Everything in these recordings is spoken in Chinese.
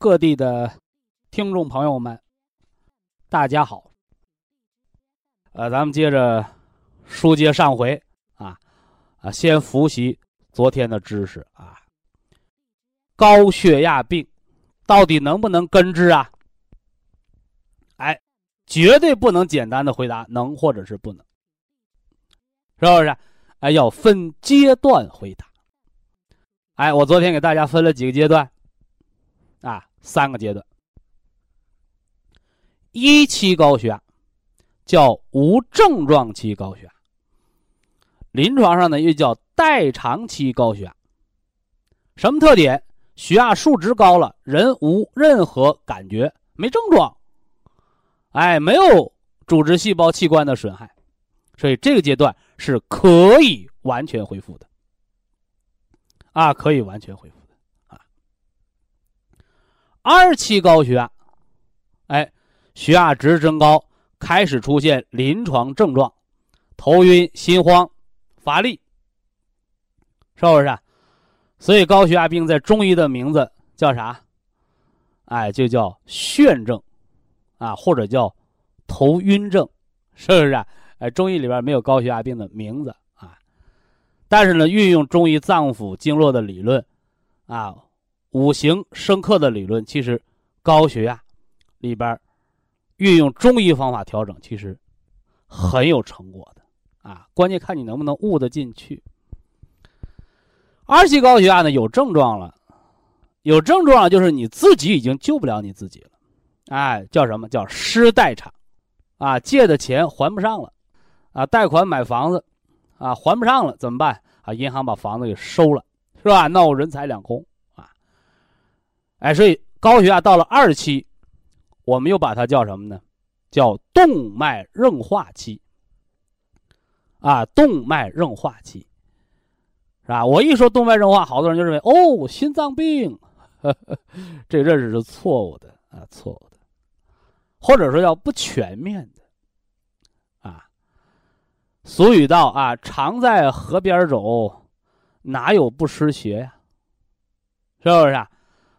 各地的听众朋友们，大家好。呃，咱们接着书接上回啊啊，先复习昨天的知识啊。高血压病到底能不能根治啊？哎，绝对不能简单的回答能或者是不能，是不是？哎，要分阶段回答。哎，我昨天给大家分了几个阶段。三个阶段，一期高血压叫无症状期高血压，临床上呢又叫代偿期高血压。什么特点？血压数值高了，人无任何感觉，没症状，哎，没有组织细胞器官的损害，所以这个阶段是可以完全恢复的，啊，可以完全恢复。二期高血压，哎，血压值增高，开始出现临床症状，头晕、心慌、乏力，是不是？所以高血压病在中医的名字叫啥？哎，就叫眩症，啊，或者叫头晕症，是不是？哎，中医里边没有高血压病的名字啊，但是呢，运用中医脏腑经络的理论，啊。五行生克的理论，其实高血压里边运用中医方法调整，其实很有成果的啊。关键看你能不能悟得进去。二期高血压呢，有症状了，有症状了就是你自己已经救不了你自己了，哎，叫什么叫失代偿啊？借的钱还不上了啊，贷款买房子啊还不上了怎么办啊？银行把房子给收了，是吧？那我人财两空。哎，所以高血压到了二期，我们又把它叫什么呢？叫动脉硬化期。啊，动脉硬化期，是吧？我一说动脉硬化，好多人就认为哦，心脏病，这认识是错误的啊，错误的，或者说叫不全面的。啊，俗语道啊，常在河边走，哪有不湿鞋呀？是不是？啊？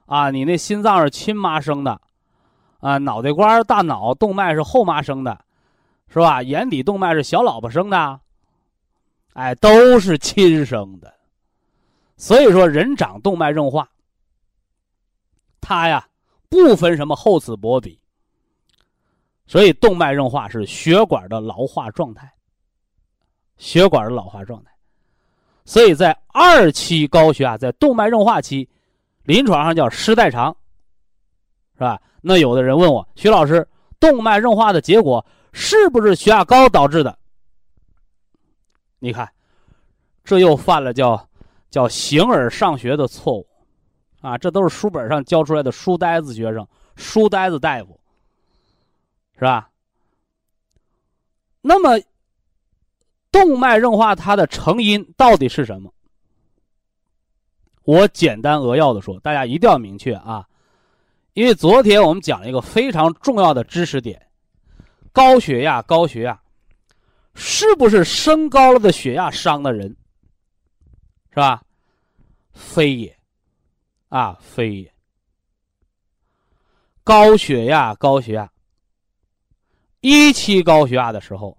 啊，你那心脏是亲妈生的，啊，脑袋瓜、大脑动脉是后妈生的，是吧？眼底动脉是小老婆生的，哎，都是亲生的。所以说，人长动脉硬化，它呀不分什么厚此薄彼。所以，动脉硬化是血管的老化状态，血管的老化状态。所以在二期高血压，在动脉硬化期。临床上叫失代偿，是吧？那有的人问我，徐老师，动脉硬化的结果是不是血压高导致的？你看，这又犯了叫叫形而上学的错误，啊，这都是书本上教出来的书呆子学生、书呆子大夫，是吧？那么，动脉硬化它的成因到底是什么？我简单扼要的说，大家一定要明确啊，因为昨天我们讲了一个非常重要的知识点：高血压，高血压，是不是升高了的血压伤的人？是吧？非也，啊，非也。高血压，高血压，一期高血压的时候，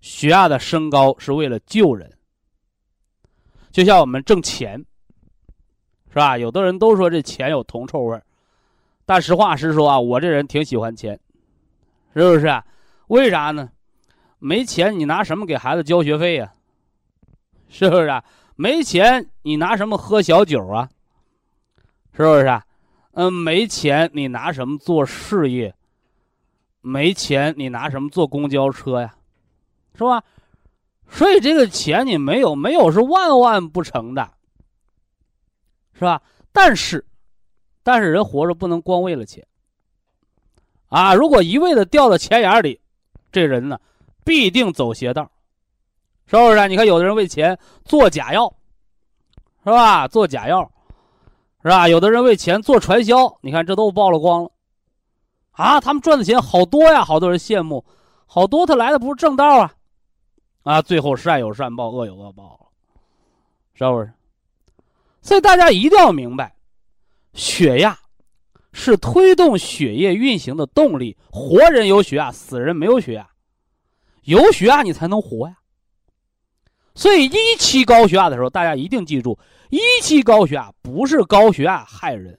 血压的升高是为了救人，就像我们挣钱。是吧？有的人都说这钱有铜臭味儿但实话实说啊，我这人挺喜欢钱，是不是？为啥呢？没钱你拿什么给孩子交学费呀？是不是？啊没钱你拿什么喝小酒啊？是不是？啊嗯，没钱你拿什么做事业？没钱你拿什么坐公交车呀？是吧？所以这个钱你没有，没有是万万不成的，是吧？但是，但是人活着不能光为了钱。啊，如果一味的掉到钱眼里，这人呢，必定走邪道，是不是？你看有的人为钱做假药，是吧？做假药，是吧？有的人为钱做传销，你看这都曝了光了，啊，他们赚的钱好多呀，好多人羡慕，好多他来的不是正道啊。啊，最后善有善报，恶有恶报，是不是？所以大家一定要明白，血压是推动血液运行的动力。活人有血压，死人没有血压。有血压你才能活呀。所以一期高血压的时候，大家一定记住，一期高血压不是高血压害人。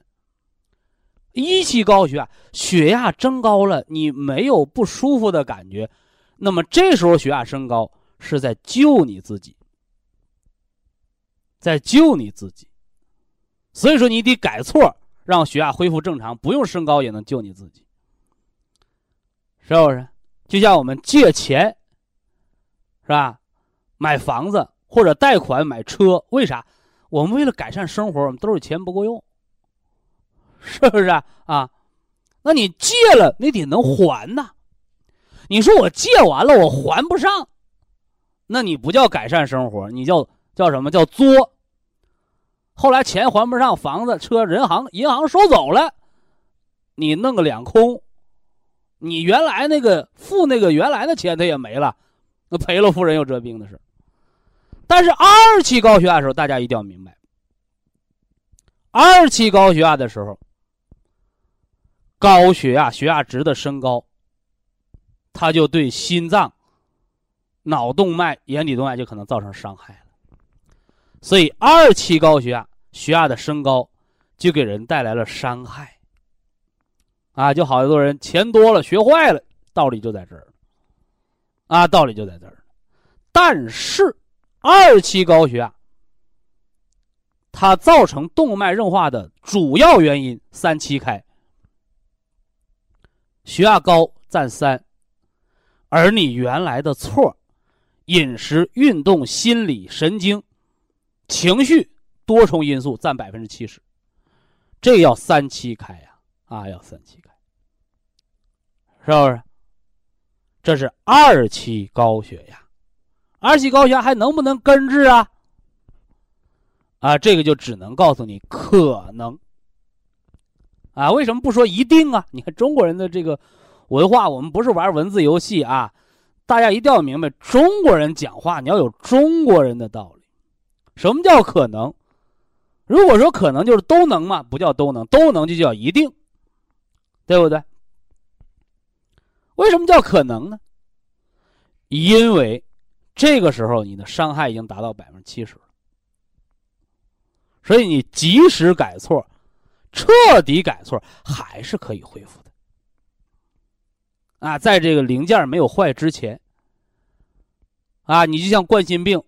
一期高血压，血压增高了，你没有不舒服的感觉，那么这时候血压升高。是在救你自己，在救你自己，所以说你得改错，让血压恢复正常，不用升高也能救你自己，是不是？就像我们借钱，是吧？买房子或者贷款买车，为啥？我们为了改善生活，我们兜里钱不够用，是不是啊？那你借了，你得能还呐。你说我借完了，我还不上。那你不叫改善生活，你叫叫什么叫作？后来钱还不上，房子、车、人行、银行收走了，你弄个两空，你原来那个付那个原来的钱他也没了，那赔了夫人又折兵的事。但是二期高血压的时候，大家一定要明白，二期高血压的时候，高血压血压值的升高，它就对心脏。脑动脉、眼底动脉就可能造成伤害了，所以二期高血压，血压的升高，就给人带来了伤害。啊，就好多人钱多了学坏了，道理就在这儿。啊，道理就在这儿。但是，二期高血压，它造成动脉硬化的主要原因三七开，血压高占三，而你原来的错。饮食、运动、心理、神经、情绪多重因素占百分之七十，这要三七开呀！啊，要三七开，是不是？这是二期高血压，二期高血压还能不能根治啊？啊，这个就只能告诉你可能。啊，为什么不说一定啊？你看中国人的这个文化，我们不是玩文字游戏啊。大家一定要明白，中国人讲话你要有中国人的道理。什么叫可能？如果说可能就是都能嘛，不叫都能，都能就叫一定，对不对？为什么叫可能呢？因为这个时候你的伤害已经达到百分之七十了，所以你及时改错，彻底改错，还是可以恢复的。啊，在这个零件没有坏之前，啊，你就像冠心病，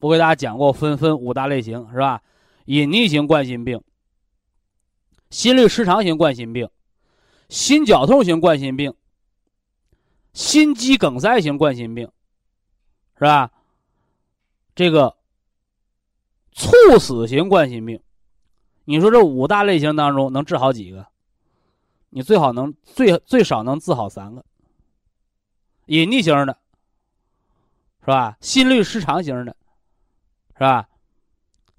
我给大家讲过，分分五大类型是吧？隐匿型冠心病、心律失常型冠心病、心绞痛型冠心病、心肌梗塞型冠心病，是吧？这个猝死型冠心病，你说这五大类型当中能治好几个？你最好能最最少能治好三个，隐匿型的，是吧？心律失常型的，是吧？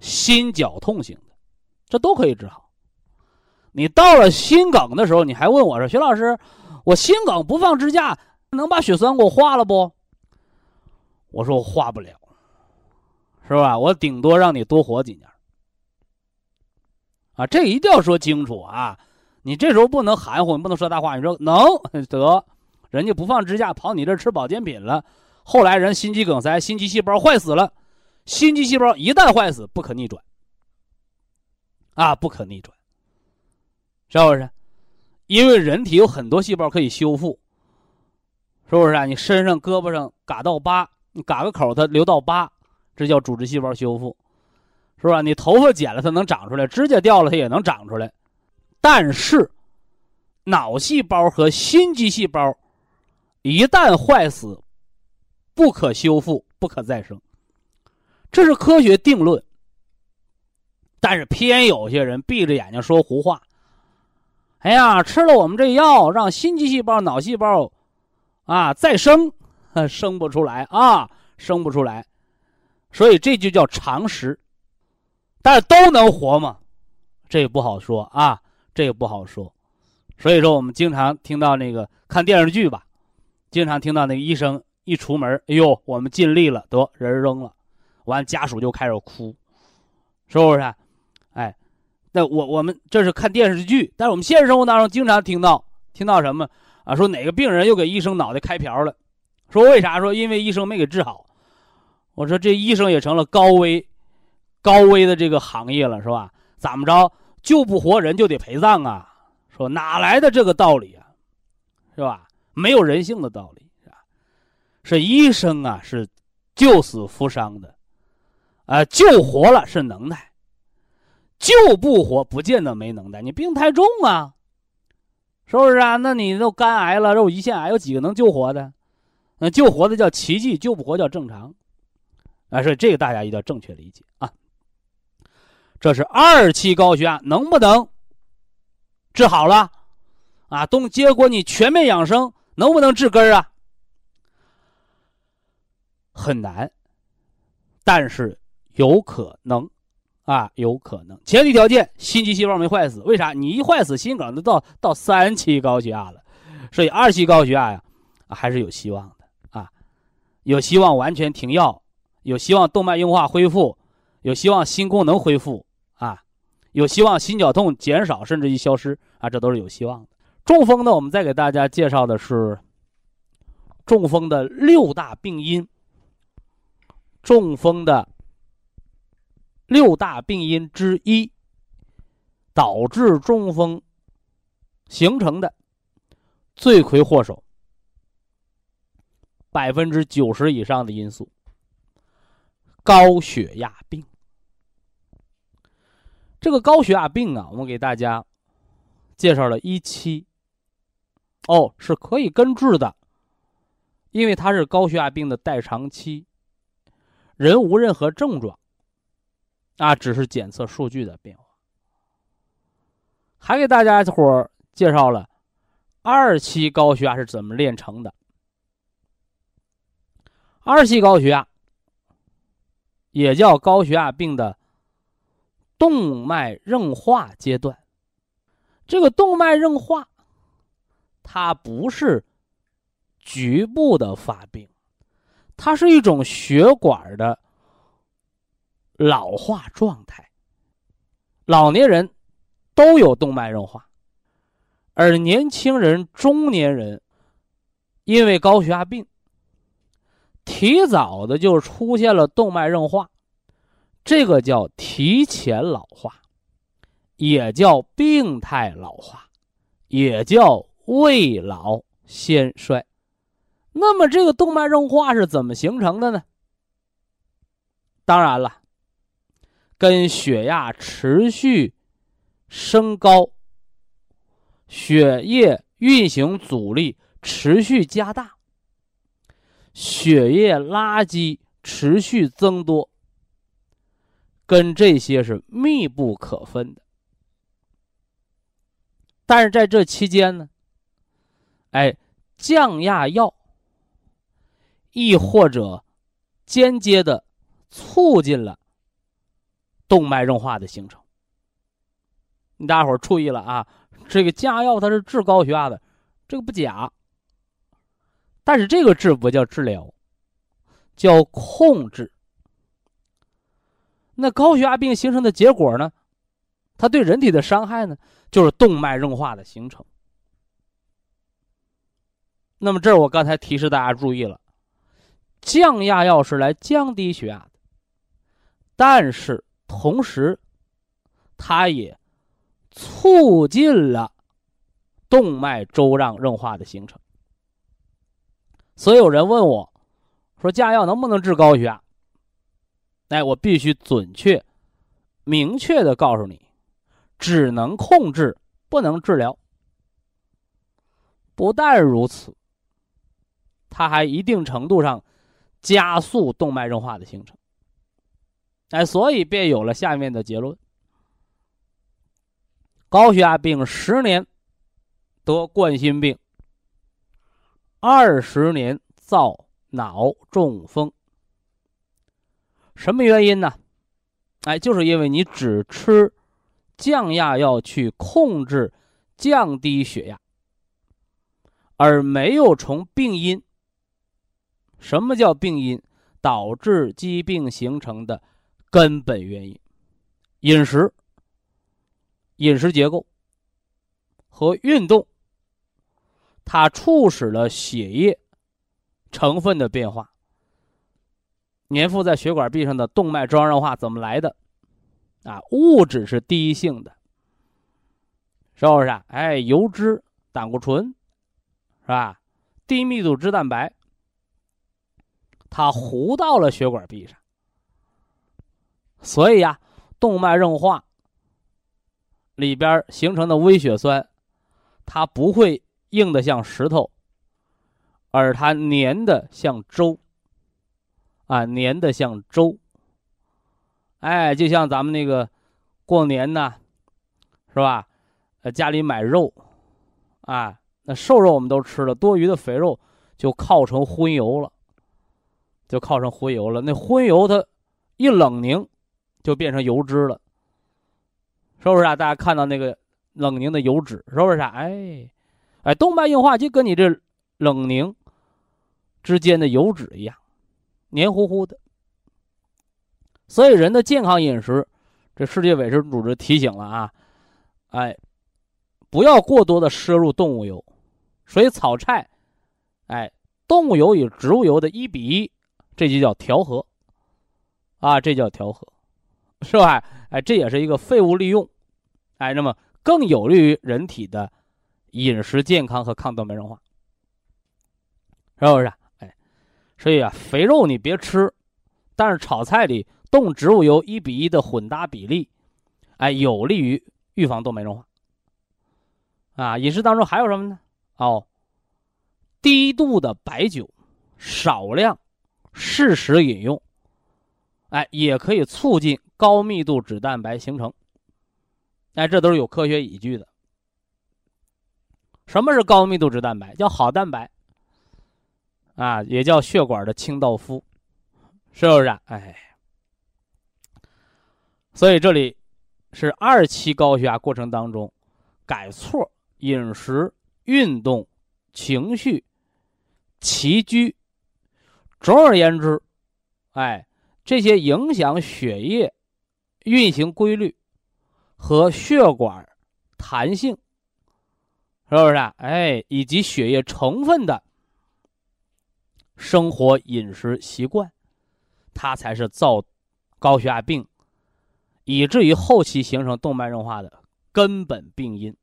心绞痛型的，这都可以治好。你到了心梗的时候，你还问我说：“徐老师，我心梗不放支架，能把血栓给我化了不？”我说：“我化不了，是吧？我顶多让你多活几年。”啊，这一定要说清楚啊！你这时候不能含糊，你不能说大话。你说能 得，人家不放支架跑你这吃保健品了，后来人心肌梗塞，心肌细胞坏死了，心肌细胞一旦坏死，不可逆转，啊，不可逆转，是不是？因为人体有很多细胞可以修复，是不是啊？你身上、胳膊上嘎到疤，你嘎个口，它留到疤，这叫组织细胞修复，是吧？你头发剪了，它能长出来；指甲掉了，它也能长出来。但是，脑细胞和心肌细胞一旦坏死，不可修复，不可再生，这是科学定论。但是偏有些人闭着眼睛说胡话。哎呀，吃了我们这药，让心肌细胞、脑细胞，啊，再生，生不出来啊，生不出来，所以这就叫常识。但是都能活吗？这也不好说啊，这也不好说。所以说，我们经常听到那个看电视剧吧，经常听到那个医生一出门，哎呦，我们尽力了，得人扔了，完家属就开始哭，是不是？哎。那我我们这是看电视剧，但是我们现实生活当中经常听到听到什么啊？说哪个病人又给医生脑袋开瓢了？说为啥？说因为医生没给治好。我说这医生也成了高危高危的这个行业了，是吧？怎么着救不活人就得陪葬啊？说哪来的这个道理啊？是吧？没有人性的道理是吧？是医生啊，是救死扶伤的，啊，救活了是能耐。救不活，不见得没能耐。你病太重啊，是不是啊？那你都肝癌了，肉胰腺癌，有几个能救活的？那救活的叫奇迹，救不活叫正常。啊，所以这个大家一定要正确理解啊。这是二期高血压能不能治好了？啊，东结果你全面养生能不能治根儿啊？很难，但是有可能。啊，有可能，前提条件心肌细胞没坏死。为啥？你一坏死，心梗都到到三期高血压了，所以二期高血压呀，还是有希望的啊，有希望完全停药，有希望动脉硬化恢复，有希望心功能恢复啊，有希望心绞痛减少甚至于消失啊，这都是有希望的。中风呢，我们再给大家介绍的是中风的六大病因，中风的。六大病因之一，导致中风形成的罪魁祸首，百分之九十以上的因素，高血压病。这个高血压病啊，我们给大家介绍了一期，哦，是可以根治的，因为它是高血压病的代偿期，人无任何症状。那只是检测数据的变化，还给大家伙儿介绍了二期高血压是怎么炼成的。二期高血压也叫高血压病的动脉硬化阶段。这个动脉硬化，它不是局部的发病，它是一种血管的。老化状态，老年人都有动脉硬化，而年轻人、中年人因为高血压病，提早的就出现了动脉硬化，这个叫提前老化，也叫病态老化，也叫未老先衰。那么，这个动脉硬化是怎么形成的呢？当然了。跟血压持续升高、血液运行阻力持续加大、血液垃圾持续增多，跟这些是密不可分的。但是在这期间呢，哎，降压药亦或者间接的促进了。动脉硬化的形成，你大伙注意了啊！这个降压药它是治高血压的，这个不假。但是这个治不叫治疗，叫控制。那高血压病形成的结果呢？它对人体的伤害呢，就是动脉硬化的形成。那么这儿我刚才提示大家注意了，降压药是来降低血压的，但是。同时，它也促进了动脉粥样硬化的形成。所以有人问我，说降压药能不能治高血压？哎，我必须准确、明确的告诉你，只能控制，不能治疗。不但如此，它还一定程度上加速动脉硬化的形成。哎，所以便有了下面的结论：高血压病十年得冠心病，二十年造脑中风。什么原因呢？哎，就是因为你只吃降压药去控制、降低血压，而没有从病因。什么叫病因？导致疾病形成的根本原因，饮食、饮食结构和运动，它促使了血液成分的变化。粘附在血管壁上的动脉粥样硬化怎么来的？啊，物质是第一性的，是不是？哎，油脂、胆固醇，是吧？低密度脂蛋白，它糊到了血管壁上，所以呀，动脉硬化里边形成的微血栓，它不会硬的像石头，而它粘的像粥。啊，粘的像粥。哎，就像咱们那个过年呢，是吧？呃，家里买肉，啊，那瘦肉我们都吃了，多余的肥肉就靠成荤油了，就靠成荤油了。那荤油它一冷凝，就变成油脂了，是不是啊？大家看到那个冷凝的油脂，是不是啊？哎，哎，动脉硬化就跟你这冷凝之间的油脂一样。黏糊糊的，所以人的健康饮食，这世界卫生组织提醒了啊，哎，不要过多的摄入动物油，所以炒菜，哎，动物油与植物油的一比一，这就叫调和，啊，这叫调和，是吧？哎，这也是一个废物利用，哎，那么更有利于人体的饮食健康和抗动脉硬化，是不是？哎所以啊，肥肉你别吃，但是炒菜里动植物油一比一的混搭比例，哎，有利于预防动脉硬化。啊，饮食当中还有什么呢？哦，低度的白酒，少量适时饮用，哎，也可以促进高密度脂蛋白形成。哎，这都是有科学依据的。什么是高密度脂蛋白？叫好蛋白。啊，也叫血管的清道夫，是不是？哎，所以这里是二期高血压过程当中，改错饮食、运动、情绪、起居，总而言之，哎，这些影响血液运行规律和血管弹性，是不是？啊哎，以及血液成分的。生活饮食习惯，它才是造高血压病，以至于后期形成动脉硬化的根本病因，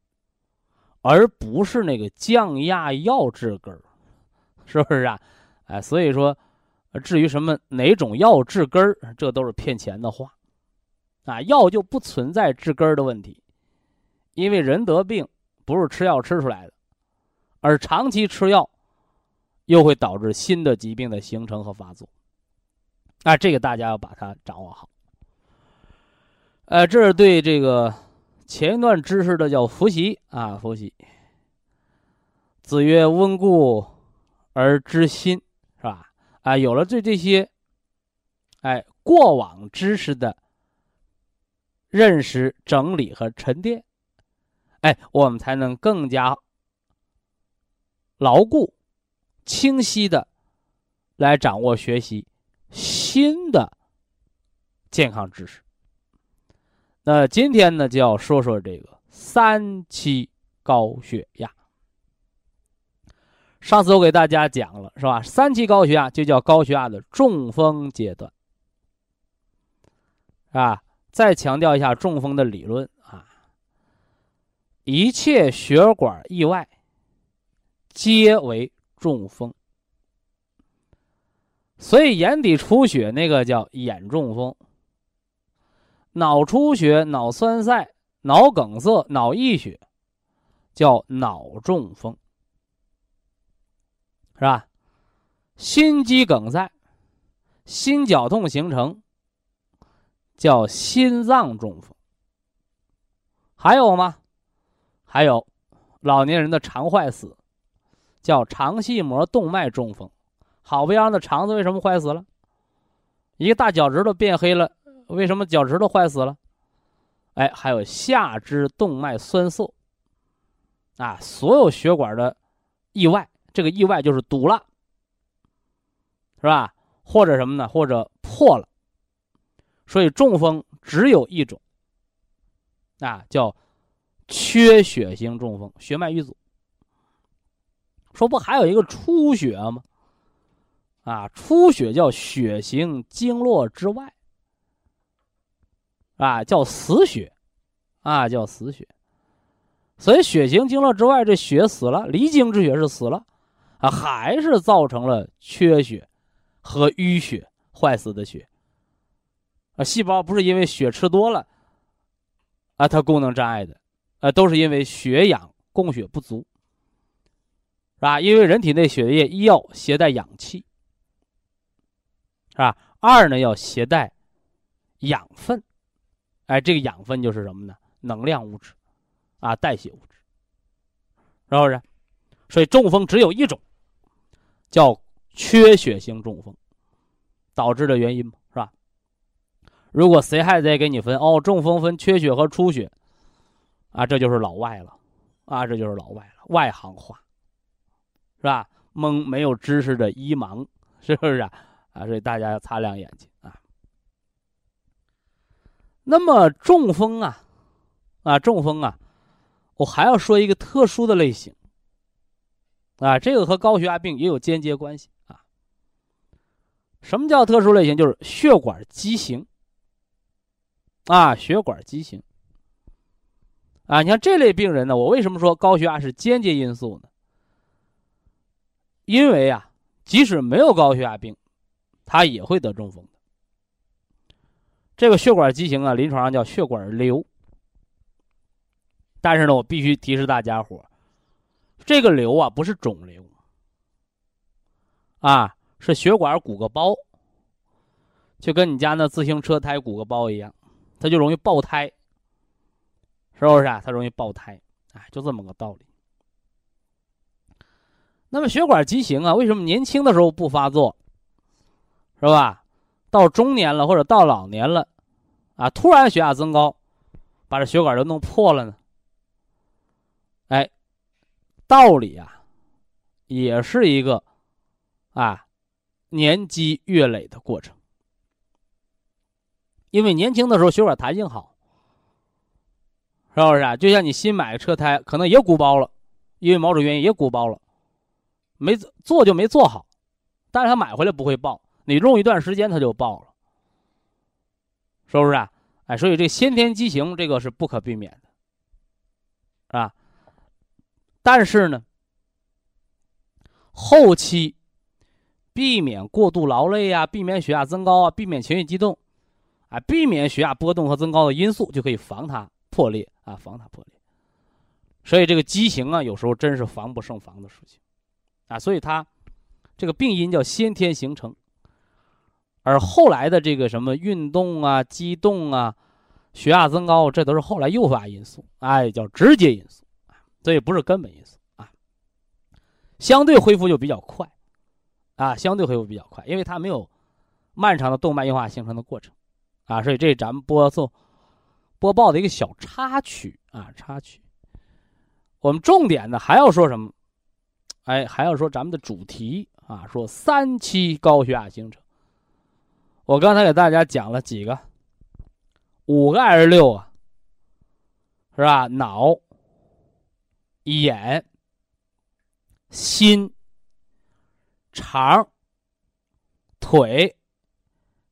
而不是那个降压药治根儿，是不是啊？哎，所以说，至于什么哪种药治根儿，这都是骗钱的话，啊，药就不存在治根儿的问题，因为人得病不是吃药吃出来的，而长期吃药。又会导致新的疾病的形成和发作，啊，这个大家要把它掌握好。呃，这是对这个前一段知识的叫复习啊，复习。子曰：“温故而知新，？”啊，有了对这些，哎，过往知识的认识、整理和沉淀，哎，我们才能更加牢固。清晰的来掌握学习新的健康知识。那今天呢，就要说说这个三期高血压。上次我给大家讲了，是吧？三期高血压就叫高血压的中风阶段，啊，再强调一下中风的理论啊。一切血管意外，皆为中风。所以眼底出血那个叫眼中风，脑出血、脑栓塞、脑梗塞、脑溢血叫脑中风，是吧？心肌梗塞、心绞痛形成叫心脏中风。还有吗？还有老年人的肠坏死，叫肠系膜动脉中风。好不样的肠子为什么坏死了？一个大脚趾头变黑了，为什么脚趾头坏死了？哎，还有下肢动脉栓塞，啊，所有血管的意外，这个意外就是堵了，是吧？或者什么呢？或者破了。所以中风只有一种，啊，叫缺血型中风，血脉瘀阻。说不还有一个出血吗？啊，出血叫血行经络之外，啊，叫死血，啊，叫死血。所以血行经络之外，这血死了，离经之血是死了，啊，还是造成了缺血和淤血坏死的血。啊，细胞不是因为血吃多了，啊，它功能障碍的，啊，都是因为血氧供血不足，是吧？因为人体内血液一要携带氧气。是吧？二呢要携带养分，哎，这个养分就是什么呢？能量物质，啊，代谢物质，是不是？所以中风只有一种，叫缺血性中风导致的原因嘛，是吧？如果谁还在给你分哦，中风分缺血和出血，啊，这就是老外了，啊，这就是老外了，外行话，是吧？蒙没有知识的医盲，是不是啊？啊，所以大家要擦亮眼睛啊。那么中风啊，啊中风啊，我还要说一个特殊的类型啊，这个和高血压病也有间接关系啊。什么叫特殊类型？就是血管畸形啊，血管畸形啊。你看这类病人呢，我为什么说高血压是间接因素呢？因为啊，即使没有高血压病。他也会得中风的。这个血管畸形啊，临床上叫血管瘤。但是呢，我必须提示大家伙这个瘤啊不是肿瘤，啊是血管鼓个包，就跟你家那自行车胎鼓个包一样，它就容易爆胎，是不是啊？它容易爆胎，哎，就这么个道理。那么血管畸形啊，为什么年轻的时候不发作？是吧？到中年了或者到老年了，啊，突然血压增高，把这血管都弄破了呢。哎，道理啊，也是一个啊年积月累的过程。因为年轻的时候血管弹性好，是不是啊？就像你新买个车胎，可能也鼓包了，因为某种原因也鼓包了，没做就没做好，但是他买回来不会爆。你用一段时间，它就爆了，是不是啊？哎，所以这先天畸形这个是不可避免的，啊。但是呢，后期避免过度劳累啊，避免血压增高啊，避免情绪激动，啊，避免血压波动和增高的因素，就可以防它破裂啊，防它破裂。所以这个畸形啊，有时候真是防不胜防的事情，啊，所以它这个病因叫先天形成。而后来的这个什么运动啊、激动啊、血压增高，这都是后来诱发因素，哎，叫直接因素，所以不是根本因素啊。相对恢复就比较快，啊，相对恢复比较快，因为它没有漫长的动脉硬化形成的过程，啊，所以这咱们播送播报的一个小插曲啊，插曲。我们重点呢还要说什么？哎，还要说咱们的主题啊，说三期高血压形成。我刚才给大家讲了几个，五个还是六个？是吧？脑、眼、心、肠、腿、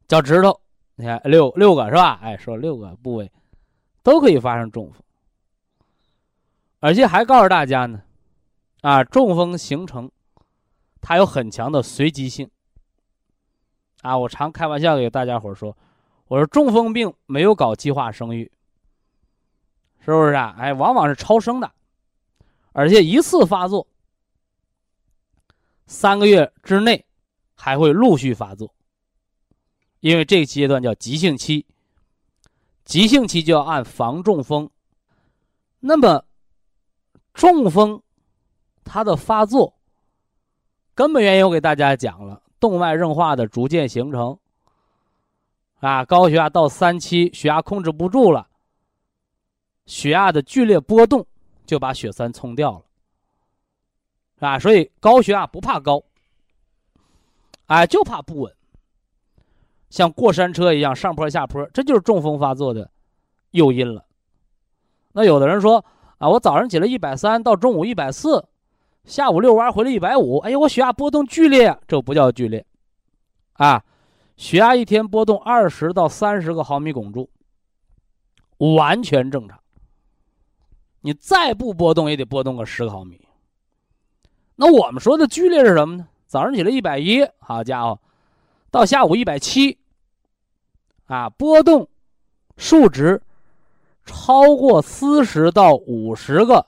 脚趾头，你看六六个是吧？哎，说六个部位都可以发生中风，而且还告诉大家呢，啊，中风形成，它有很强的随机性。啊，我常开玩笑给大家伙说，我说中风病没有搞计划生育，是不是啊？哎，往往是超生的，而且一次发作，三个月之内还会陆续发作，因为这个阶段叫急性期，急性期就要按防中风。那么，中风它的发作根本原因，我给大家讲了。动脉硬化的逐渐形成，啊，高血压到三期，血压控制不住了，血压的剧烈波动就把血栓冲掉了，啊，所以高血压不怕高，哎，就怕不稳，像过山车一样上坡下坡，这就是中风发作的诱因了。那有的人说啊，我早上起来一百三，到中午一百四。下午遛弯回来一百五，哎呀，我血压波动剧烈，这不叫剧烈，啊，血压一天波动二十到三十个毫米汞柱，完全正常。你再不波动也得波动个十个毫米。那我们说的剧烈是什么呢？早上起来一百一，好家伙，到下午一百七，啊，波动数值超过四十到五十个。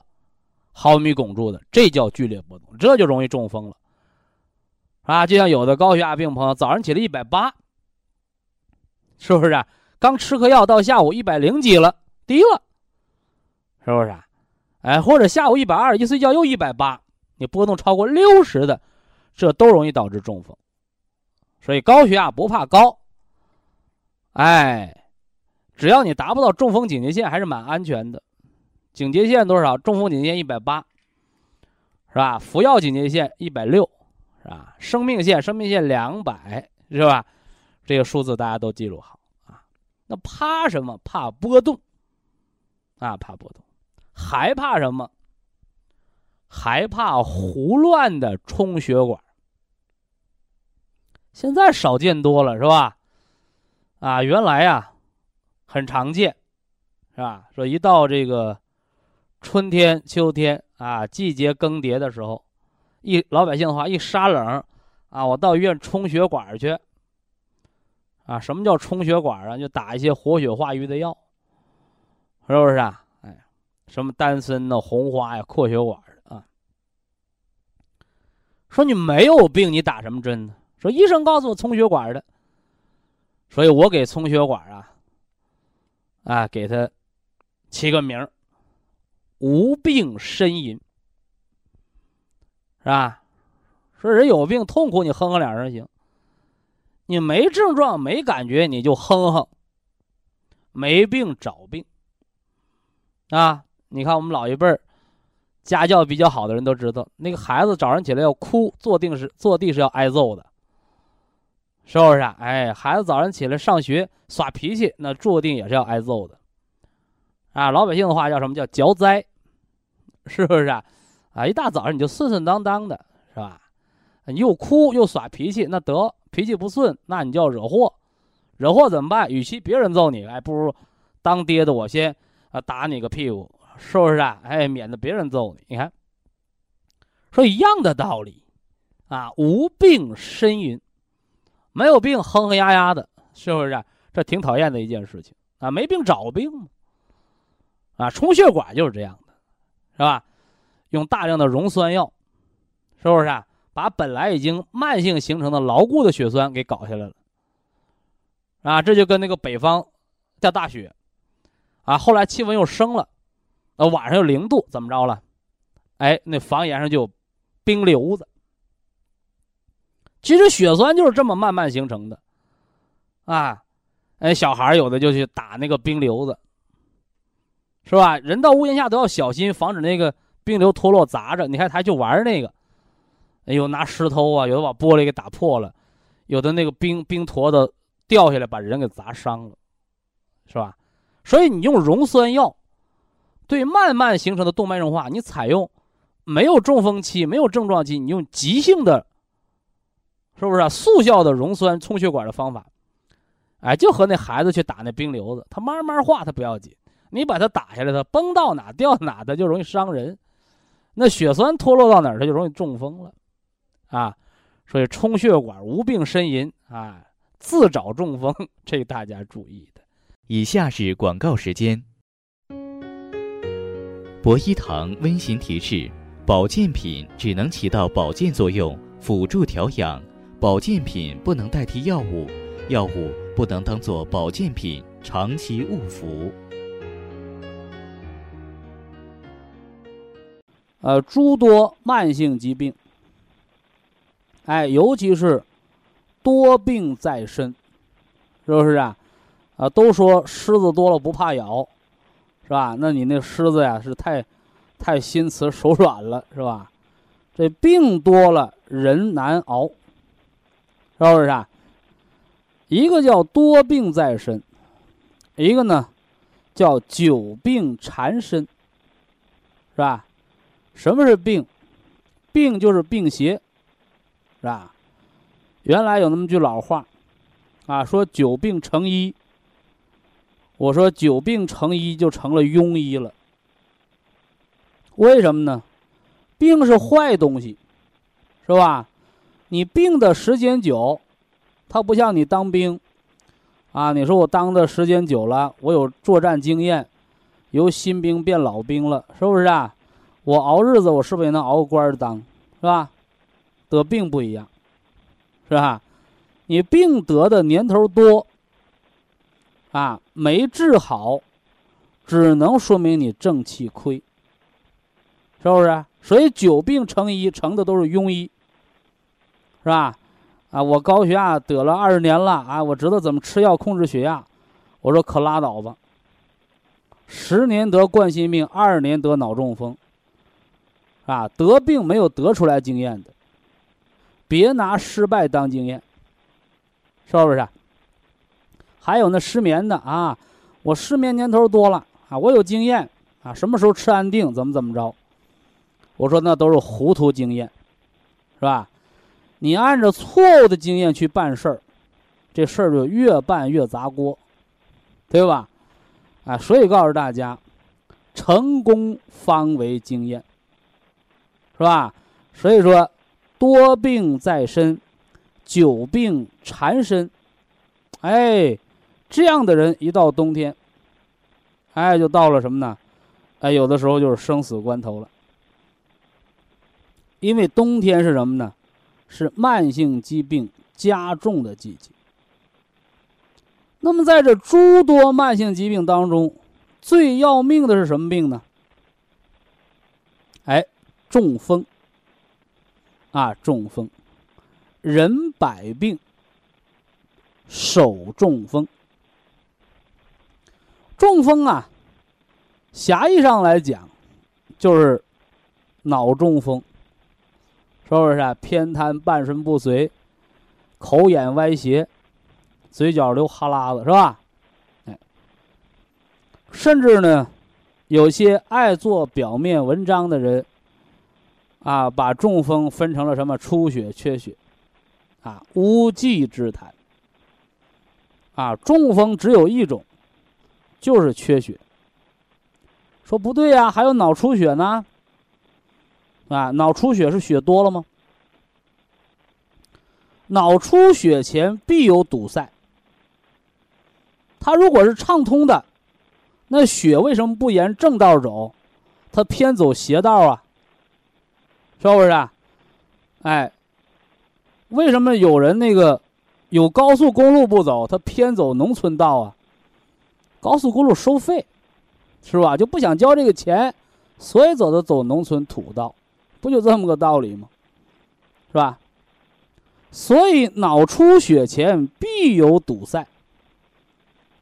毫米汞柱的，这叫剧烈波动，这就容易中风了，啊，就像有的高血压病朋友，早上起来一百八，是不是啊？刚吃颗药到下午一百零几了，低了，是不是啊？哎，或者下午一百二，一睡觉又一百八，你波动超过六十的，这都容易导致中风。所以高血压不怕高，哎，只要你达不到中风警戒线，还是蛮安全的。警戒线多少？中风警戒线一百八，是吧？服药警戒线一百六，是吧？生命线，生命线两百，是吧？这个数字大家都记录好啊。那怕什么？怕波动，啊，怕波动，还怕什么？还怕胡乱的冲血管。现在少见多了，是吧？啊，原来呀，很常见，是吧？说一到这个。春天、秋天啊，季节更迭的时候，一老百姓的话，一杀冷，啊，我到医院充血管去。啊，什么叫充血管啊？就打一些活血化瘀的药，是不是啊？什么丹参呐、红花呀、扩血管的啊。说你没有病，你打什么针呢？说医生告诉我充血管的，所以我给充血管啊，啊，给他起个名儿。无病呻吟，是吧？说人有病痛苦，你哼哼两声行。你没症状没感觉，你就哼哼。没病找病，啊！你看我们老一辈儿，家教比较好的人都知道，那个孩子早上起来要哭，坐定是坐地是要挨揍的，是不是？哎，孩子早上起来上学耍脾气，那坐定也是要挨揍的。啊，老百姓的话叫什么叫嚼灾？是不是啊？啊，一大早上你就顺顺当当的，是吧？你又哭又耍脾气，那得脾气不顺，那你就要惹祸。惹祸怎么办？与其别人揍你，哎，不如当爹的我先啊打你个屁股，是不是啊？哎，免得别人揍你。你看，说一样的道理啊，无病呻吟，没有病哼哼呀呀的，是不是？这挺讨厌的一件事情啊，没病找病嘛。啊，充血管就是这样的。是吧？用大量的溶酸药，是不是啊？把本来已经慢性形成的牢固的血栓给搞下来了，啊，这就跟那个北方下大雪，啊，后来气温又升了，呃，晚上有零度，怎么着了？哎，那房檐上就有冰瘤子。其实血栓就是这么慢慢形成的，啊，哎，小孩有的就去打那个冰瘤子。是吧？人到屋檐下都要小心，防止那个冰流脱落砸着。你看他就玩那个，哎呦，拿石头啊，有的把玻璃给打破了，有的那个冰冰坨子掉下来把人给砸伤了，是吧？所以你用溶酸药，对慢慢形成的动脉硬化，你采用没有中风期、没有症状期，你用急性的，是不是啊？速效的溶栓充血管的方法，哎，就和那孩子去打那冰瘤子，他慢慢化，他不要紧。你把它打下来，它崩到哪掉哪，它就容易伤人。那血栓脱落到哪儿，它就容易中风了，啊，所以充血管无病呻吟啊，自找中风，这大家注意的。以下是广告时间。博一堂温馨提示：保健品只能起到保健作用，辅助调养；保健品不能代替药物，药物不能当做保健品长期误服。呃，诸多慢性疾病，哎，尤其是多病在身，是不是啊？啊，都说虱子多了不怕咬，是吧？那你那狮子呀是太太心慈手软了，是吧？这病多了人难熬，是不是啊？一个叫多病在身，一个呢叫久病缠身，是吧？什么是病？病就是病邪，是吧？原来有那么句老话，啊，说久病成医。我说久病成医就成了庸医了。为什么呢？病是坏东西，是吧？你病的时间久，它不像你当兵，啊，你说我当的时间久了，我有作战经验，由新兵变老兵了，是不是啊？我熬日子，我是不是也能熬个官儿当，是吧？得病不一样，是吧？你病得的年头多，啊，没治好，只能说明你正气亏，是不是？所以久病成医，成的都是庸医，是吧？啊，我高血压得了二十年了，啊，我知道怎么吃药控制血压，我说可拉倒吧。十年得冠心病，二十年得脑中风。啊，得病没有得出来经验的，别拿失败当经验，是不是？还有那失眠的啊，我失眠年头多了啊，我有经验啊，什么时候吃安定，怎么怎么着？我说那都是糊涂经验，是吧？你按照错误的经验去办事儿，这事儿就越办越砸锅，对吧？啊，所以告诉大家，成功方为经验。是吧？所以说，多病在身，久病缠身，哎，这样的人一到冬天，哎，就到了什么呢？哎，有的时候就是生死关头了。因为冬天是什么呢？是慢性疾病加重的季节。那么在这诸多慢性疾病当中，最要命的是什么病呢？哎。中风啊，中风，人百病，手中风。中风啊，狭义上来讲，就是脑中风，是不是啊？偏瘫、半身不遂，口眼歪斜，嘴角流哈喇子，是吧？哎，甚至呢，有些爱做表面文章的人。啊，把中风分成了什么出血、缺血，啊，无稽之谈。啊，中风只有一种，就是缺血。说不对呀，还有脑出血呢。啊，脑出血是血多了吗？脑出血前必有堵塞。它如果是畅通的，那血为什么不沿正道走，它偏走斜道啊？是不是？啊哎，为什么有人那个有高速公路不走，他偏走农村道啊？高速公路收费，是吧？就不想交这个钱，所以走的走农村土道，不就这么个道理吗？是吧？所以脑出血前必有堵塞。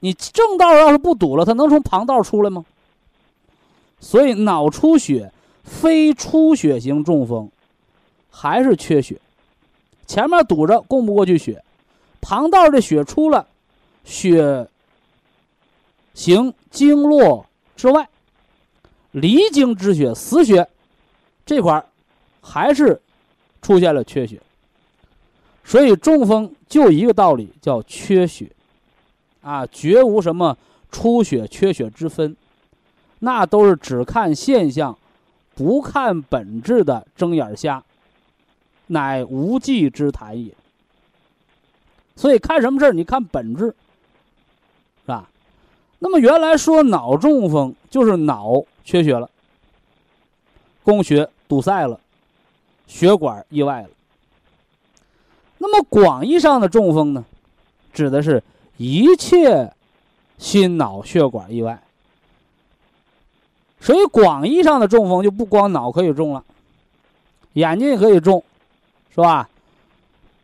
你正道要是不堵了，它能从旁道出来吗？所以脑出血。非出血型中风，还是缺血，前面堵着供不过去血，旁道的血出了，血行经络之外，离经之血死血，这块儿还是出现了缺血，所以中风就一个道理，叫缺血，啊，绝无什么出血缺血之分，那都是只看现象，不看本质的睁眼瞎，乃无稽之谈也。所以看什么事儿，你看本质，那么原来说脑中风就是脑缺血了，供血堵塞了，血管意外了。那么广义上的中风呢，指的是一切心脑血管意外。所以广义上的中风就不光脑可以中了，眼睛也可以中，是吧？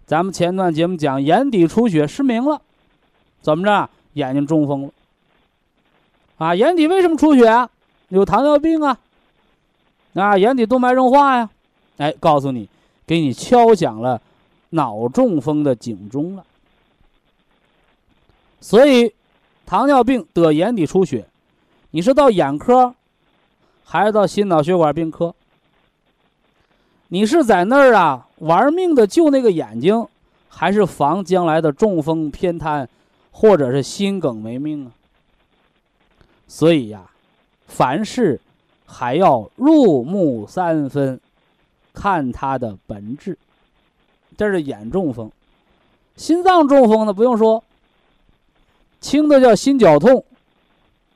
咱们前段节目讲眼底出血失明了，怎么着？眼睛中风了。啊，眼底为什么出血啊？有糖尿病啊，啊，眼底动脉硬化呀，哎，告诉你，给你敲响了脑中风的警钟了。所以，糖尿病得眼底出血，你是到眼科，还是到心脑血管病科？你是在那儿啊玩命的救那个眼睛，还是防将来的中风偏瘫，或者是心梗没命啊？所以呀，凡事还要入木三分，看它的本质。这是眼中风，心脏中风呢不用说，轻的叫心绞痛，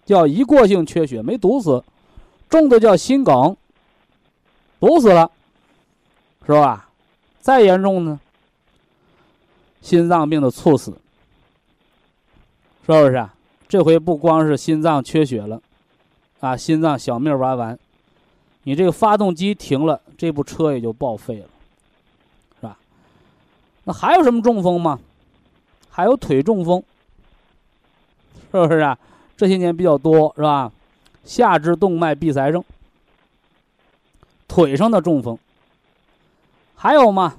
叫一过性缺血没堵死；重的叫心梗，堵死了，是吧？再严重呢，心脏病的猝死，是不是啊？这回不光是心脏缺血了，啊，心脏小命玩完，你这个发动机停了，这部车也就报废了，是吧？那还有什么中风吗？还有腿中风，是不是啊？这些年比较多，是吧？下肢动脉闭塞症，腿上的中风，还有吗？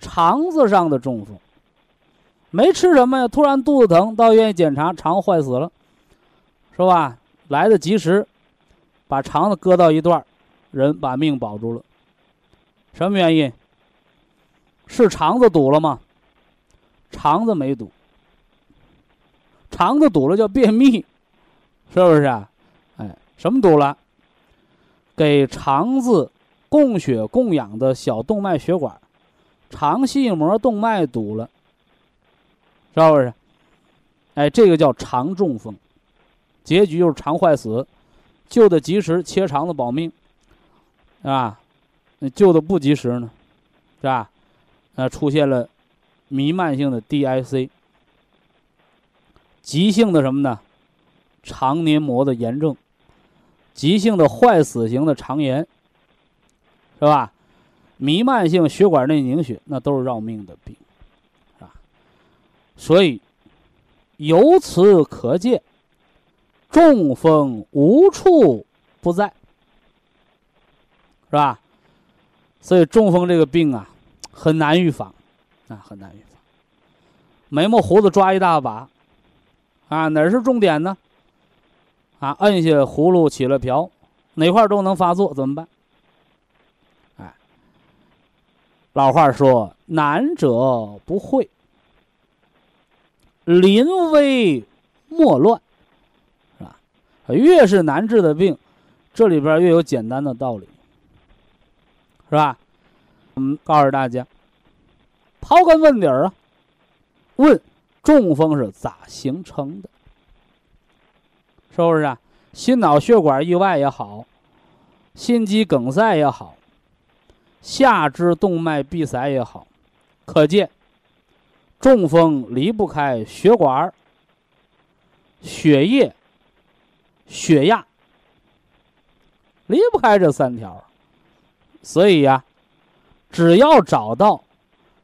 肠子上的中风。没吃什么呀？突然肚子疼，到医院检查，肠坏死了，是吧？来得及时，把肠子割到一段，人把命保住了。什么原因？是肠子堵了吗？肠子没堵，肠子堵了叫便秘，是不是啊？哎，什么堵了？给肠子供血供氧的小动脉血管，肠系膜动脉堵了。是不是？哎，这个叫肠中风，结局就是肠坏死，救的及时，切肠子保命，啊，那救的不及时呢，是吧？呃，出现了弥漫性的 DIC，急性的什么呢？肠黏膜的炎症，急性的坏死型的肠炎，是吧？弥漫性血管内凝血，那都是要命的病。所以，由此可见，中风无处不在，是吧？所以中风这个病啊，很难预防，啊，很难预防。眉毛胡子抓一大把，啊，哪是重点呢？啊，摁下葫芦起了瓢，哪块都能发作，怎么办？哎，老话说，难者不会。临危莫乱，是吧？越是难治的病，这里边越有简单的道理，是吧？我们告诉大家，刨根问底儿啊，问中风是咋形成的？是不是啊？心脑血管意外也好，心肌梗塞也好，下肢动脉闭塞也好，可见。中风离不开血管、血液、血压，离不开这三条。所以呀，只要找到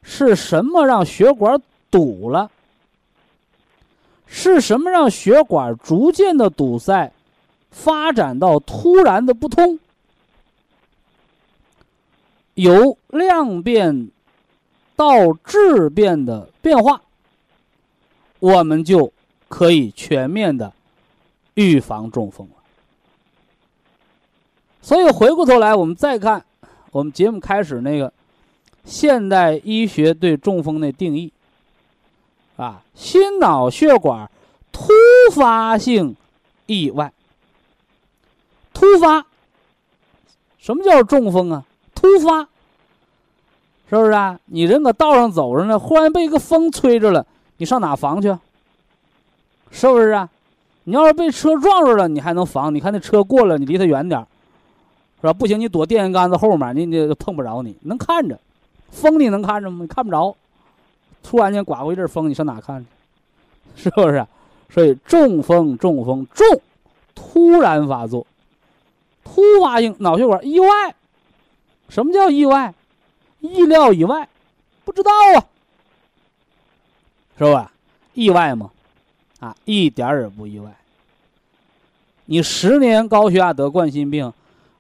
是什么让血管堵了，是什么让血管逐渐的堵塞，发展到突然的不通，由量变。到质变的变化，我们就可以全面的预防中风了。所以回过头来，我们再看我们节目开始那个现代医学对中风的定义，啊，心脑血管突发性意外，突发。什么叫中风啊？突发，是不是啊？你人搁道上走着呢，忽然被一个风吹着了，你上哪防去？是不是啊？你要是被车撞着了，你还能防？你看那车过了，你离它远点是吧？不行，你躲电线杆子后面，你你碰不着你，能看着。风你能看着吗？你看不着。突然间刮过一阵风，你上哪看去？是不是？所以中风，中风重，突然发作。突发性脑血管意外，什么叫意外？意料以外，不知道啊，是吧？意外吗？啊，一点儿也不意外。你十年高血压得冠心病，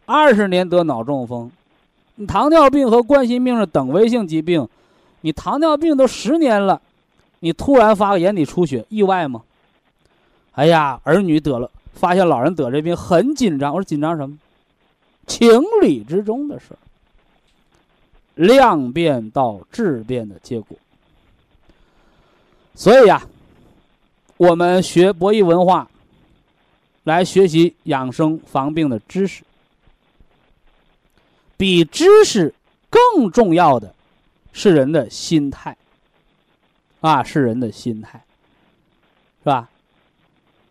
二十年得脑中风，你糖尿病和冠心病是等危性疾病，你糖尿病都十年了，你突然发个眼底出血，意外吗？哎呀，儿女得了。发现老人得这病很紧张，我说紧张什么？情理之中的事儿，量变到质变的结果。所以呀，我们学博弈文化，来学习养生防病的知识。比知识更重要的，是人的心态。啊，是人的心态，是吧？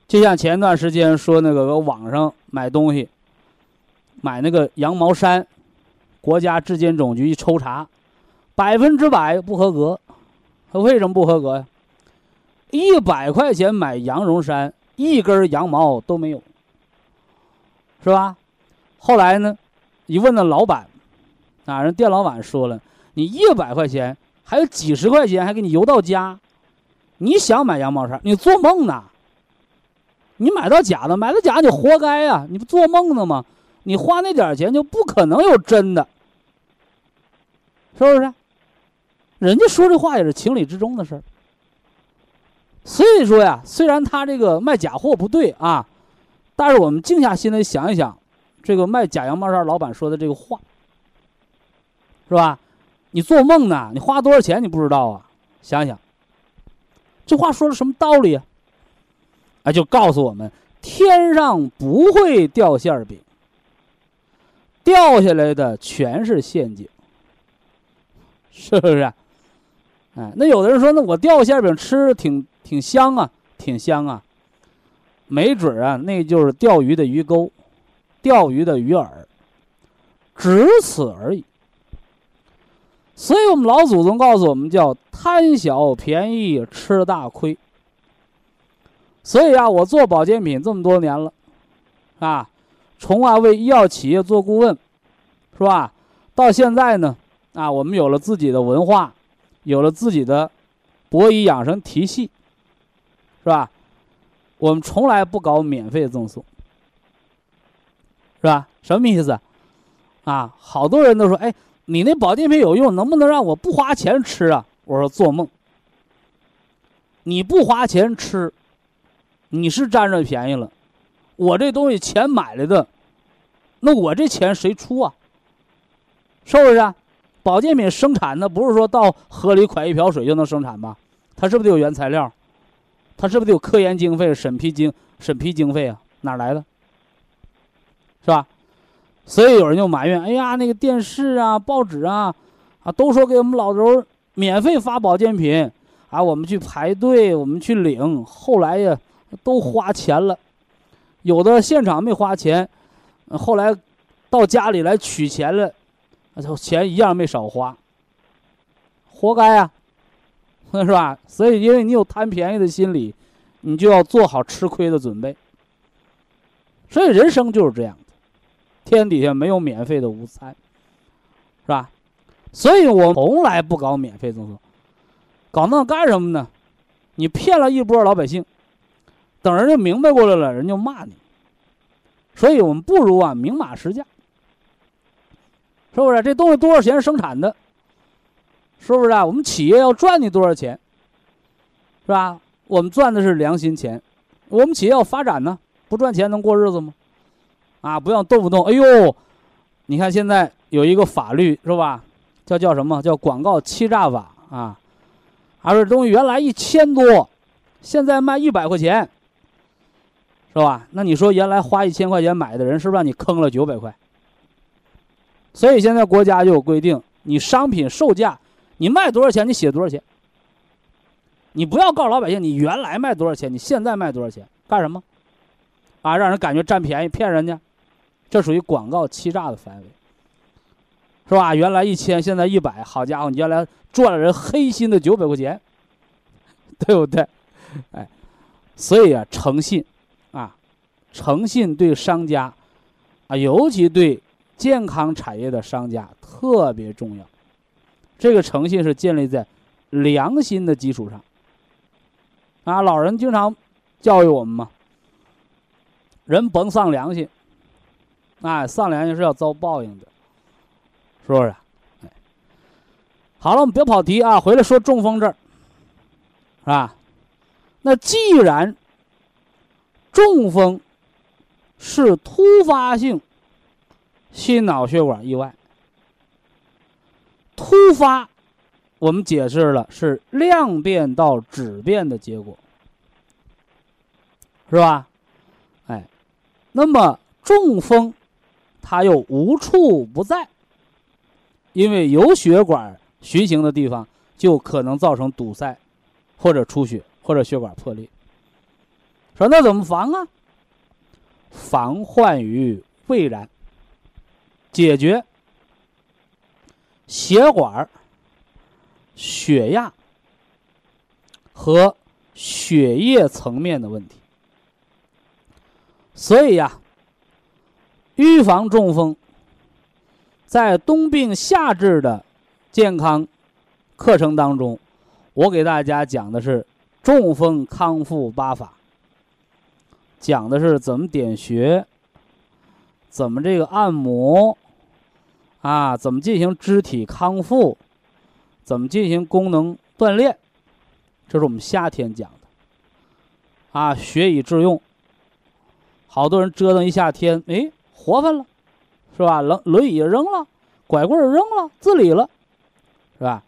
就像前段时间说那个，网上买东西，买那个羊毛衫，国家质监总局一抽查，百分之百不合格。他为什么不合格呀？一百块钱买羊绒衫，一根羊毛都没有，是吧？后来呢，一问那老板，啊，人店老板说了，你一百块钱还有几十块钱还给你邮到家，你想买羊毛衫，你做梦呢？你买到假的，买到假你活该呀！你不做梦呢吗？你花那点钱就不可能有真的，是不是？人家说这话也是情理之中的事儿。所以说呀，虽然他这个卖假货不对啊，但是我们静下心来想一想，这个卖假羊毛衫老板说的这个话，是吧？你做梦呢？你花多少钱你不知道啊？想想，这话说的什么道理啊？啊，就告诉我们，天上不会掉馅饼，掉下来的全是陷阱，是不是？哎，那有的人说，那我掉馅饼吃挺挺香啊，挺香啊，没准啊，那就是钓鱼的鱼钩，钓鱼的鱼饵，只此而已。所以我们老祖宗告诉我们，叫贪小便宜吃大亏。所以啊，我做保健品这么多年了，啊，从啊为医药企业做顾问，是吧？到现在呢，啊，我们有了自己的文化，有了自己的博医养生体系，是吧？我们从来不搞免费赠送，是吧？什么意思？啊，好多人都说，哎，你那保健品有用，能不能让我不花钱吃啊？我说做梦，你不花钱吃。你是占着便宜了，我这东西钱买来的，那我这钱谁出啊？是不是啊？保健品生产的不是说到河里蒯一瓢水就能生产吧？它是不是得有原材料？它是不是得有科研经费、审批经审批经费啊？哪来的？是吧？所以有人就埋怨：哎呀，那个电视啊、报纸啊，啊，都说给我们老头免费发保健品，啊，我们去排队，我们去领，后来呀。都花钱了，有的现场没花钱，后来到家里来取钱了，那就钱一样没少花，活该呀，是吧？所以，因为你有贪便宜的心理，你就要做好吃亏的准备。所以，人生就是这样的，天底下没有免费的午餐，是吧？所以我从来不搞免费赠送，搞那干什么呢？你骗了一波老百姓。等人家明白过来了，人就骂你。所以我们不如啊明码实价，是不是？这东西多少钱生产的？是不是啊？我们企业要赚你多少钱？是吧？我们赚的是良心钱。我们企业要发展呢，不赚钱能过日子吗？啊，不要动不动，哎呦，你看现在有一个法律是吧？叫叫什么叫广告欺诈法啊？而这东西原来一千多，现在卖一百块钱。是吧？那你说原来花一千块钱买的人，是不是让你坑了九百块？所以现在国家就有规定，你商品售价，你卖多少钱，你写多少钱。你不要告诉老百姓你原来卖多少钱，你现在卖多少钱，干什么？啊，让人感觉占便宜，骗人家，这属于广告欺诈的范围，是吧？原来一千，现在一百，好家伙，你原来赚了人黑心的九百块钱，对不对？哎，所以啊，诚信，啊，诚信对商家，啊，尤其对健康产业的商家特别重要。这个诚信是建立在良心的基础上。啊，老人经常教育我们嘛，人甭丧良心，啊，丧良心是要遭报应的，是不是？哎，好了，我们别跑题啊，回来说中风这儿，是吧？那既然中风是突发性心脑血管意外，突发。我们解释了是量变到质变的结果，是吧？哎，那么中风，它又无处不在，因为有血管循行的地方就可能造成堵塞，或者出血，或者血管破裂。说那怎么防啊？防患于未然，解决血管。血压和血液层面的问题，所以呀，预防中风，在冬病夏治的健康课程当中，我给大家讲的是中风康复八法，讲的是怎么点穴，怎么这个按摩，啊，怎么进行肢体康复。怎么进行功能锻炼？这是我们夏天讲的。啊，学以致用。好多人折腾一夏天，哎，活泛了，是吧？轮轮椅扔了，拐棍扔了，自理了，是吧？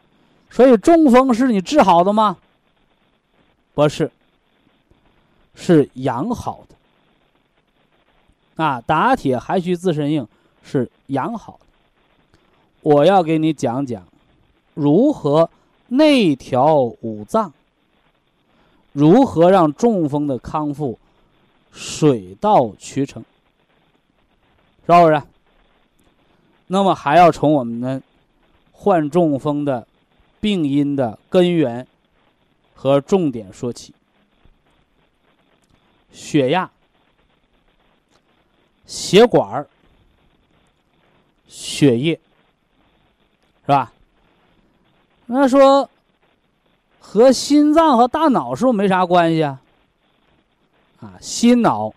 所以中风是你治好的吗？不是，是养好的。啊，打铁还需自身硬，是养好的。我要给你讲讲。如何内调五脏？如何让中风的康复水到渠成？是不是？那么还要从我们的患中风的病因的根源和重点说起：血压、血管、血液，是吧？那说和心脏和大脑是不是没啥关系啊？啊，心脑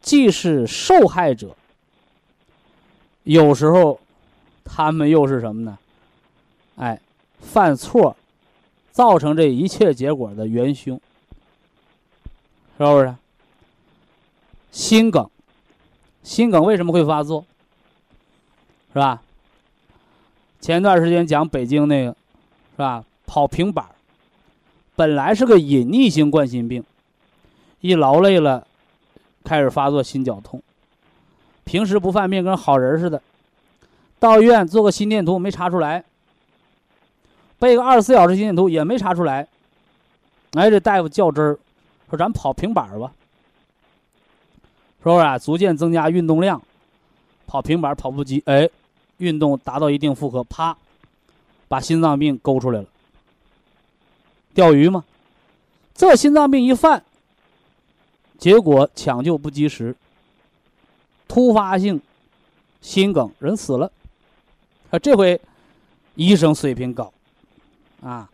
既是受害者，有时候他们又是什么呢？哎，犯错造成这一切结果的元凶，是不是？心梗，心梗为什么会发作？是吧？前段时间讲北京那个。是吧？跑平板本来是个隐匿性冠心病，一劳累了，开始发作心绞痛。平时不犯病，跟好人似的。到医院做个心电图没查出来，背个二十四小时心电图也没查出来。哎，这大夫较真儿，说咱跑平板吧，是不是啊？逐渐增加运动量，跑平板、跑步机，哎，运动达到一定负荷，啪。把心脏病勾出来了，钓鱼吗？这心脏病一犯，结果抢救不及时，突发性心梗，人死了。啊，这回医生水平高，啊，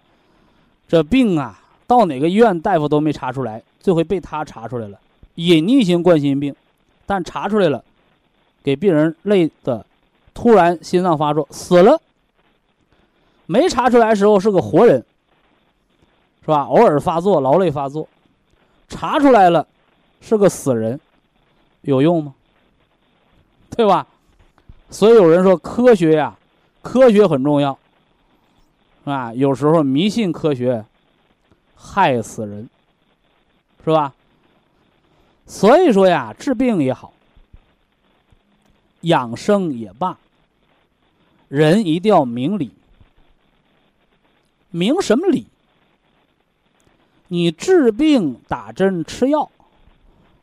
这病啊，到哪个医院大夫都没查出来，这回被他查出来了，隐匿性冠心病，但查出来了，给病人累的，突然心脏发作，死了。没查出来时候是个活人，是吧？偶尔发作，劳累发作，查出来了，是个死人，有用吗？对吧？所以有人说科学呀，科学很重要，啊，有时候迷信科学，害死人，是吧？所以说呀，治病也好，养生也罢，人一定要明理。明什么理？你治病打针吃药，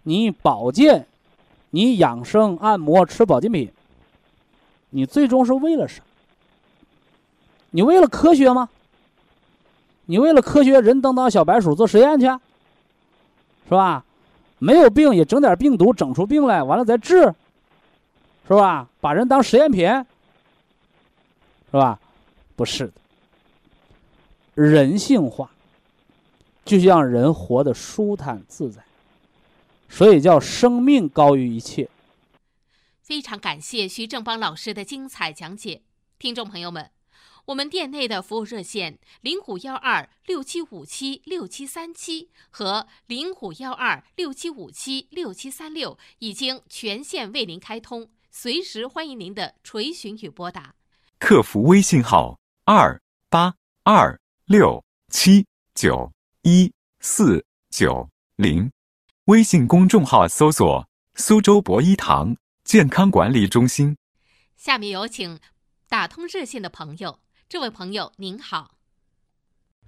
你保健，你养生按摩吃保健品，你最终是为了啥？你为了科学吗？你为了科学，人当当小白鼠做实验去，是吧？没有病也整点病毒，整出病来，完了再治，是吧？把人当实验品，是吧？不是的，人性化，就是让人活得舒坦自在，所以叫生命高于一切。非常感谢徐正邦老师的精彩讲解，听众朋友们。我们店内的服务热线零五幺二六七五七六七三七和零五幺二六七五七六七三六已经全线为您开通，随时欢迎您的垂询与拨打。客服微信号二八二六七九一四九零，微信公众号搜索“苏州博一堂健康管理中心”。下面有请打通热线的朋友。这位朋友您好，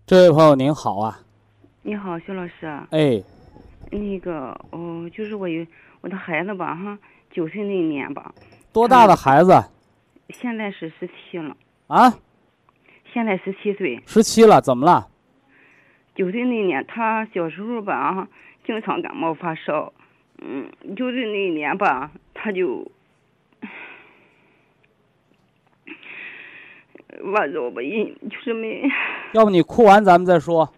这位朋友您好啊，你好，徐老师。哎，那个，哦，就是我有我的孩子吧，哈，九岁那年吧。多大的孩子？现在是十七了。啊？现在十七岁。十七了，怎么了？九岁那年，他小时候吧，经常感冒发烧。嗯，九岁那年吧，他就。完了，我一就是没。要不你哭完咱们再说。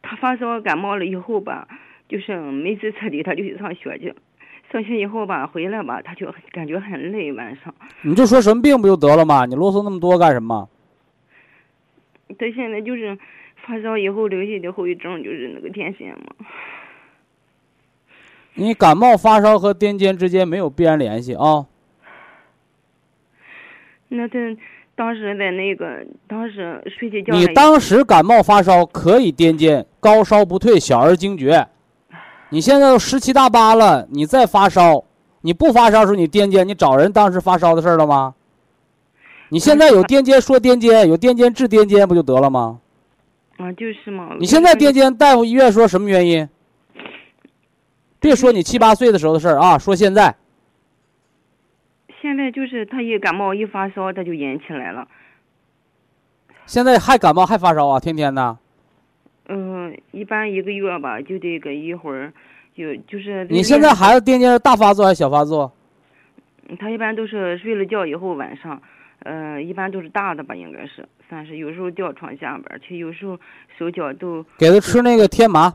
他发烧感冒了以后吧，就是每次彻底他就去上学去，上学以后吧回来吧他就感觉很累晚上。你就说什么病不就得了吗？你啰嗦那么多干什么？他现在就是发烧以后留下的后遗症就是那个癫痫嘛。你感冒发烧和癫痫之间没有必然联系啊。那他当时在那个当时睡起觉。你当时感冒发烧可以癫痫，高烧不退，小儿惊厥。你现在都十七大八了，你再发烧，你不发烧时候你癫痫，你找人当时发烧的事儿了吗？你现在有癫痫说癫痫，有癫痫治癫痫不就得了吗？啊，就是嘛。你现在癫痫，大夫医院说什么原因？别说你七八岁的时候的事儿啊，说现在。现在就是他一感冒一发烧他就引起来了。现在还感冒还发烧啊？天天的。嗯，一般一个月吧，就得个一会儿，就就是。你现在孩子癫痫是大发作还是小发作？他一般都是睡了觉以后晚上，呃，一般都是大的吧，应该是算是有时候掉床下边去，有时候手脚都。给他吃那个天麻。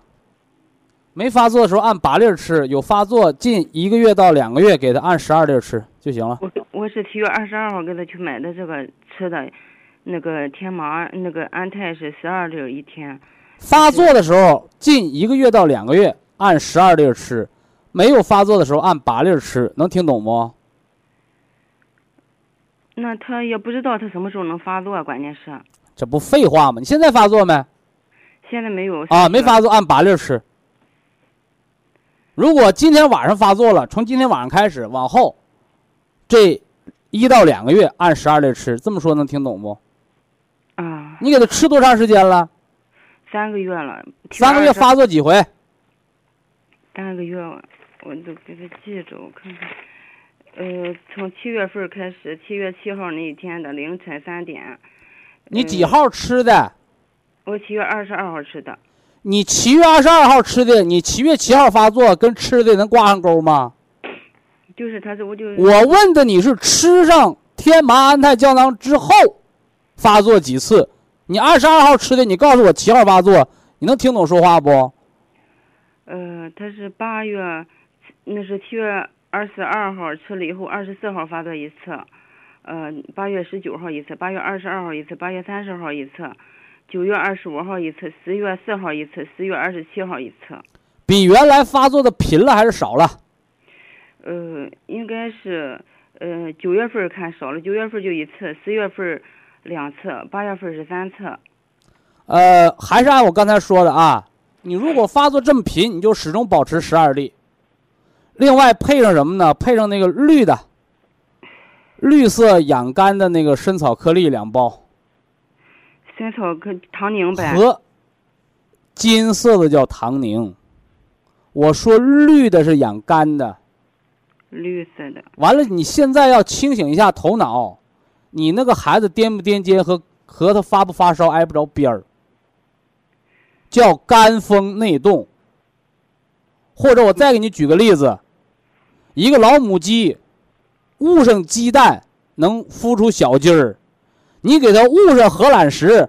没发作的时候按八粒吃，有发作近一个月到两个月给他按十二粒吃就行了。我我是七月二十二号给他去买的这个吃的，那个天麻那个安泰是十二粒一天。发作的时候近一个月到两个月按十二粒吃，没有发作的时候按八粒吃，能听懂不？那他也不知道他什么时候能发作，关键是。这不废话吗？你现在发作没？现在没有。啊，没发作按八粒吃。如果今天晚上发作了，从今天晚上开始往后，这一到两个月按十二粒吃，这么说能听懂不？啊。你给他吃多长时间了？三个月了。三个月发作几回？三个月，我都给他记着，我看看。呃，从七月份开始，七月七号那一天的凌晨三点。你几号吃的？我七月二十二号吃的。你七月二十二号吃的，你七月七号发作，跟吃的能挂上钩吗？就是他，是我就我问的你是吃上天麻安泰胶囊之后发作几次？你二十二号吃的，你告诉我七号发作，你能听懂说话不？呃，他是八月，那是七月二十二号吃了以后，二十四号发作一次，呃，八月十九号一次，八月二十二号一次，八月三十号一次。九月二十五号一次，十月四号一次，十月二十七号一次。比原来发作的频了还是少了？呃，应该是，呃，九月份看少了，九月份就一次，十月份两次，八月份是三次。呃，还是按我刚才说的啊，你如果发作这么频，你就始终保持十二粒。另外配上什么呢？配上那个绿的，绿色养肝的那个参草颗粒两包，参草颗糖宁呗。和金色的叫糖宁。我说绿的是养肝的，绿色的。完了，你现在要清醒一下头脑，你那个孩子癫不癫痫和和他发不发烧挨不着边儿，叫肝风内动。或者我再给你举个例子，一个老母鸡捂上鸡蛋能孵出小鸡儿，你给它捂上鹅卵石，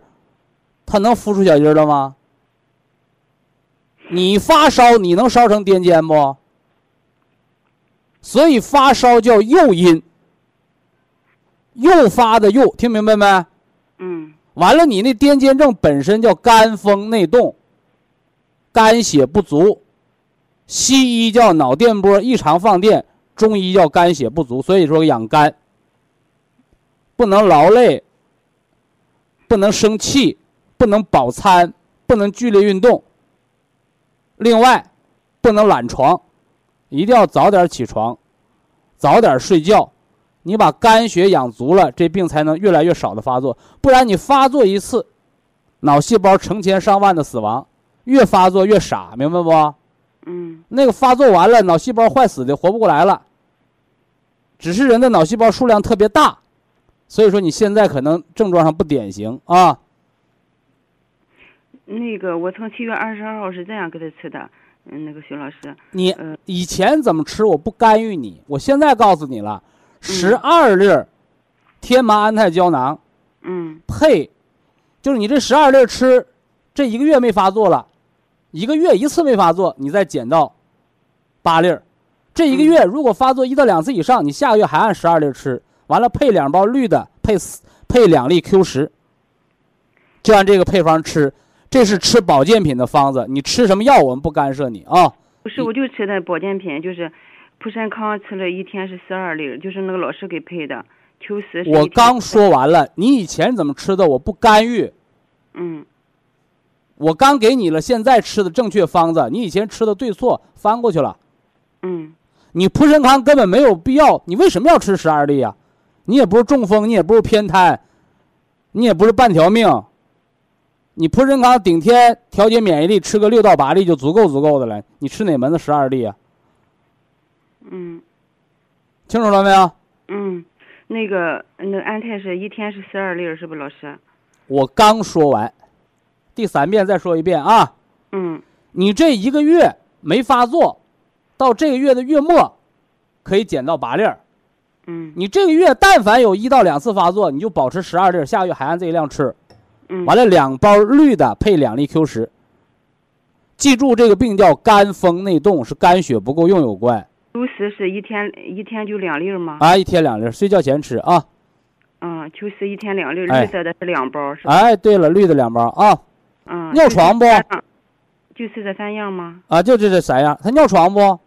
它能孵出小鸡儿了吗？你发烧，你能烧成癫痫不？所以发烧叫诱因，诱发的诱，听明白没？嗯。完了，你那癫痫症本身叫肝风内动，肝血不足，西医叫脑电波异常放电，中医叫肝血不足。所以说养肝，不能劳累，不能生气，不能饱餐，不能剧烈运动。另外，不能懒床，一定要早点起床，早点睡觉。你把肝血养足了，这病才能越来越少的发作。不然你发作一次，脑细胞成千上万的死亡，越发作越傻，明白不？嗯。那个发作完了，脑细胞坏死的，活不过来了。只是人的脑细胞数量特别大，所以说你现在可能症状上不典型啊。那个，我从七月二十二号是这样给他吃的，嗯，那个徐老师，你以前怎么吃我不干预你，我现在告诉你了，十二粒天麻安泰胶囊，嗯，配，就是你这十二粒吃，这一个月没发作了，一个月一次没发作，你再减到八粒这一个月如果发作一到两次以上，你下个月还按十二粒吃，完了配两包绿的，配配两粒 Q 十，就按这个配方吃。这是吃保健品的方子，你吃什么药我们不干涉你啊。不是，我就吃的保健品，就是普参康吃了一天是十二粒，就是那个老师给配的。Q 十。我刚说完了，你以前怎么吃的我不干预。嗯。我刚给你了现在吃的正确方子，你以前吃的对错翻过去了。嗯。你蒲参康根本没有必要，你为什么要吃十二粒呀？你也不是中风，你也不是偏瘫，你也不是半条命。你蒲参康顶天调节免疫力，吃个六到八粒就足够足够的了。你吃哪门子十二粒啊？嗯，清楚了没有？嗯，那个那安泰是一天是十二粒，是不老师？我刚说完，第三遍再说一遍啊。嗯。你这一个月没发作，到这个月的月末，可以减到八粒儿。嗯。你这个月但凡有一到两次发作，你就保持十二粒，下个月还按这一量吃。嗯完了，两包绿的配两粒 Q 十。记住，这个病叫肝风内动，是肝血不够用有关。Q 十是一天一天就两粒吗？啊，一天两粒，睡觉前吃啊。嗯，Q 十一天两粒，绿色的是两包，是吧？哎，对了，绿的两包啊。嗯。尿床不？就是这三样吗？啊，就这这三样。他尿床不？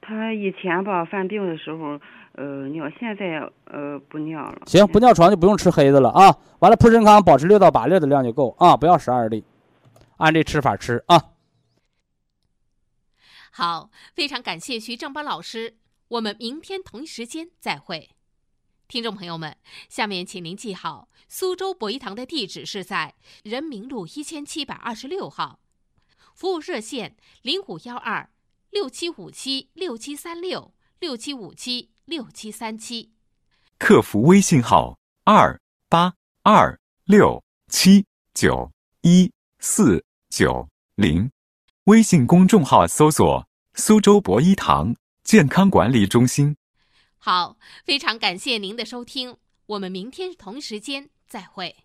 他以前吧犯病的时候。呃，尿现在呃不尿了。行，不尿床就不用吃黑的了啊。完了，普参康保持六到八粒的量就够啊，不要十二粒，按这吃法吃啊。好，非常感谢徐正邦老师，我们明天同一时间再会。听众朋友们，下面请您记好，苏州博一堂的地址是在人民路一千七百二十六号，服务热线零五幺二六七五七六七三六六七五七。六七三七，客服微信号二八二六七九一四九零，微信公众号搜索“苏州博一堂健康管理中心”。好，非常感谢您的收听，我们明天同时间再会。